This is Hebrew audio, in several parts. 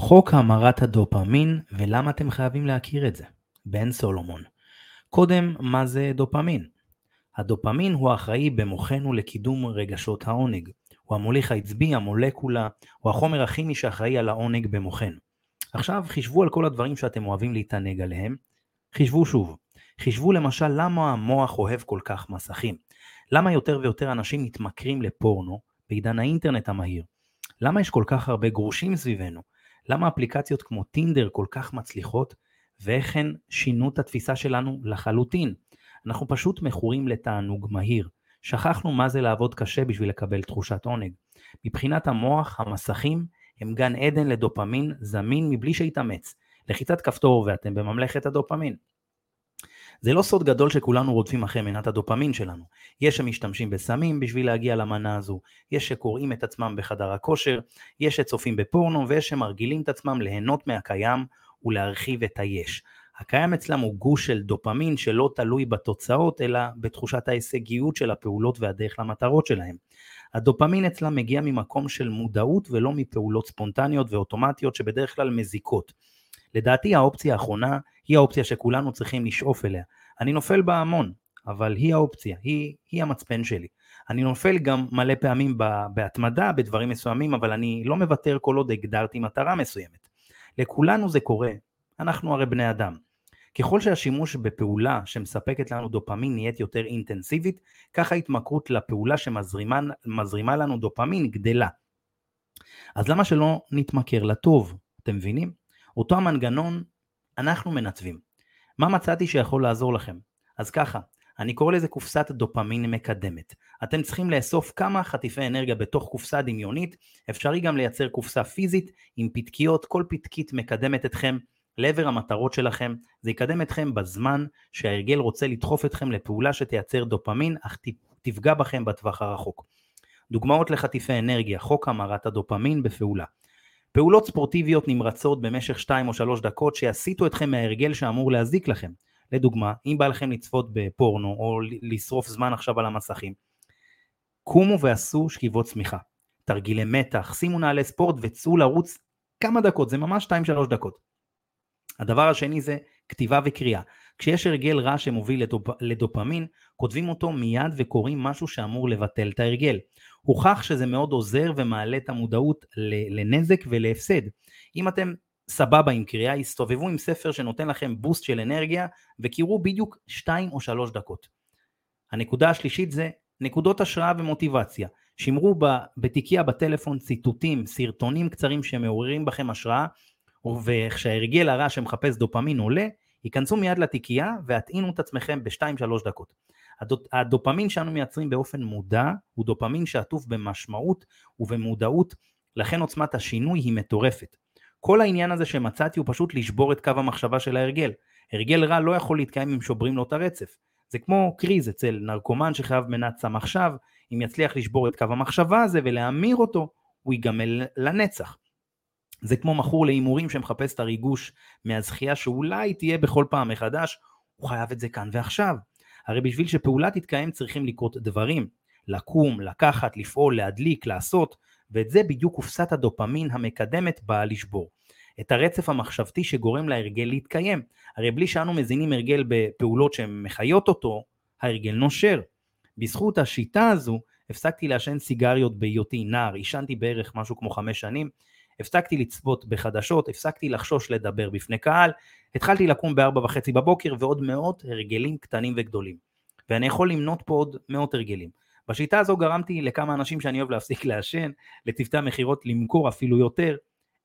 חוק המרת הדופמין ולמה אתם חייבים להכיר את זה. בן סולומון. קודם, מה זה דופמין? הדופמין הוא האחראי במוחנו לקידום רגשות העונג. הוא המוליך העצבי, המולקולה, הוא החומר הכימי שאחראי על העונג במוחנו. עכשיו חישבו על כל הדברים שאתם אוהבים להתענג עליהם. חישבו שוב. חישבו למשל למה המוח אוהב כל כך מסכים. למה יותר ויותר אנשים מתמכרים לפורנו בעידן האינטרנט המהיר? למה יש כל כך הרבה גרושים סביבנו? למה אפליקציות כמו טינדר כל כך מצליחות, ואיך הן שינו את התפיסה שלנו לחלוטין. אנחנו פשוט מכורים לתענוג מהיר. שכחנו מה זה לעבוד קשה בשביל לקבל תחושת עונג. מבחינת המוח, המסכים הם גן עדן לדופמין זמין מבלי שיתאמץ. לחיצת כפתור ואתם בממלכת הדופמין. זה לא סוד גדול שכולנו רודפים אחרי מנת הדופמין שלנו. יש שמשתמשים בסמים בשביל להגיע למנה הזו, יש שקוראים את עצמם בחדר הכושר, יש שצופים בפורנו ויש שמרגילים את עצמם ליהנות מהקיים ולהרחיב את היש. הקיים אצלם הוא גוש של דופמין שלא תלוי בתוצאות אלא בתחושת ההישגיות של הפעולות והדרך למטרות שלהם. הדופמין אצלם מגיע ממקום של מודעות ולא מפעולות ספונטניות ואוטומטיות שבדרך כלל מזיקות. לדעתי האופציה האחרונה היא האופציה שכולנו צריכים לשאוף אליה. אני נופל בה המון, אבל היא האופציה, היא, היא המצפן שלי. אני נופל גם מלא פעמים בהתמדה בדברים מסוימים, אבל אני לא מוותר כל עוד הגדרתי מטרה מסוימת. לכולנו זה קורה, אנחנו הרי בני אדם. ככל שהשימוש בפעולה שמספקת לנו דופמין נהיית יותר אינטנסיבית, כך ההתמכרות לפעולה שמזרימה לנו דופמין גדלה. אז למה שלא נתמכר לטוב? אתם מבינים? אותו המנגנון אנחנו מנתבים. מה מצאתי שיכול לעזור לכם? אז ככה, אני קורא לזה קופסת דופמין מקדמת. אתם צריכים לאסוף כמה חטיפי אנרגיה בתוך קופסה דמיונית, אפשרי גם לייצר קופסה פיזית עם פתקיות, כל פתקית מקדמת אתכם לעבר המטרות שלכם, זה יקדם אתכם בזמן שההרגל רוצה לדחוף אתכם לפעולה שתייצר דופמין, אך תפגע בכם בטווח הרחוק. דוגמאות לחטיפי אנרגיה, חוק המרת הדופמין בפעולה. פעולות ספורטיביות נמרצות במשך 2 או 3 דקות שיסיטו אתכם מההרגל שאמור להזיק לכם. לדוגמה, אם בא לכם לצפות בפורנו או לשרוף זמן עכשיו על המסכים, קומו ועשו שכיבות צמיחה. תרגילי מתח, שימו נעלי ספורט וצאו לרוץ כמה דקות, זה ממש 2-3 דקות. הדבר השני זה כתיבה וקריאה. כשיש הרגל רע שמוביל לדופ... לדופמין, כותבים אותו מיד וקוראים משהו שאמור לבטל את ההרגל. הוכח שזה מאוד עוזר ומעלה את המודעות לנזק ולהפסד. אם אתם סבבה עם קריאה, הסתובבו עם ספר שנותן לכם בוסט של אנרגיה וקראו בדיוק 2 או 3 דקות. הנקודה השלישית זה נקודות השראה ומוטיבציה. שמרו בתיקייה בטלפון ציטוטים, סרטונים קצרים שמעוררים בכם השראה, וכשההרגל הרע שמחפש דופמין עולה, היכנסו מיד לתיקייה והטעינו את עצמכם ב-2-3 דקות. הדופמין שאנו מייצרים באופן מודע הוא דופמין שעטוף במשמעות ובמודעות, לכן עוצמת השינוי היא מטורפת. כל העניין הזה שמצאתי הוא פשוט לשבור את קו המחשבה של ההרגל. הרגל רע לא יכול להתקיים אם שוברים לו את הרצף. זה כמו קריז אצל נרקומן שחייב מנת סם עכשיו, אם יצליח לשבור את קו המחשבה הזה ולהמיר אותו, הוא ייגמל לנצח. זה כמו מכור להימורים שמחפש את הריגוש מהזכייה שאולי תהיה בכל פעם מחדש, הוא חייב את זה כאן ועכשיו. הרי בשביל שפעולה תתקיים צריכים לקרות דברים, לקום, לקחת, לפעול, להדליק, לעשות, ואת זה בדיוק קופסת הדופמין המקדמת באה לשבור. את הרצף המחשבתי שגורם להרגל להתקיים. הרי בלי שאנו מזינים הרגל בפעולות שמחיות אותו, ההרגל נושר. בזכות השיטה הזו, הפסקתי לעשן סיגריות בהיותי נער, עישנתי בערך משהו כמו חמש שנים, הפסקתי לצפות בחדשות, הפסקתי לחשוש לדבר בפני קהל, התחלתי לקום בארבע וחצי בבוקר ועוד מאות הרגלים קטנים וגדולים. ואני יכול למנות פה עוד מאות הרגלים. בשיטה הזו גרמתי לכמה אנשים שאני אוהב להפסיק לעשן, לצוותי המכירות למכור אפילו יותר.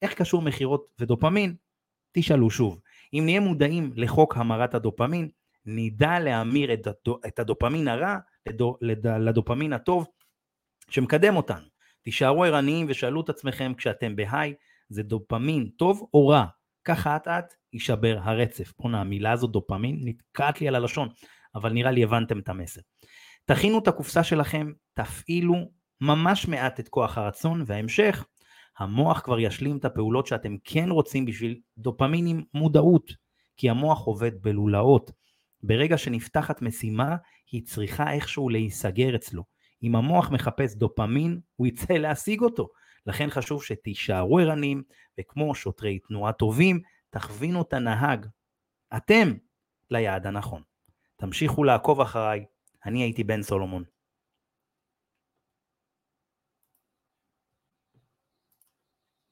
איך קשור מכירות ודופמין? תשאלו שוב. אם נהיה מודעים לחוק המרת הדופמין, נדע להמיר את, הדו, את הדופמין הרע לדו, לדופמין הטוב שמקדם אותנו. תישארו ערניים ושאלו את עצמכם כשאתם בהיי, זה דופמין טוב או רע? ככה אט אט יישבר הרצף. בואנה, המילה הזו דופמין נתקעת לי על הלשון, אבל נראה לי הבנתם את המסר. תכינו את הקופסה שלכם, תפעילו ממש מעט את כוח הרצון, וההמשך, המוח כבר ישלים את הפעולות שאתם כן רוצים בשביל דופמין עם מודעות, כי המוח עובד בלולאות. ברגע שנפתחת משימה, היא צריכה איכשהו להיסגר אצלו. אם המוח מחפש דופמין, הוא יצא להשיג אותו. לכן חשוב שתישארו ערניים, וכמו שוטרי תנועה טובים, תכווינו את הנהג, אתם, ליעד הנכון. תמשיכו לעקוב אחריי, אני הייתי בן סולומון.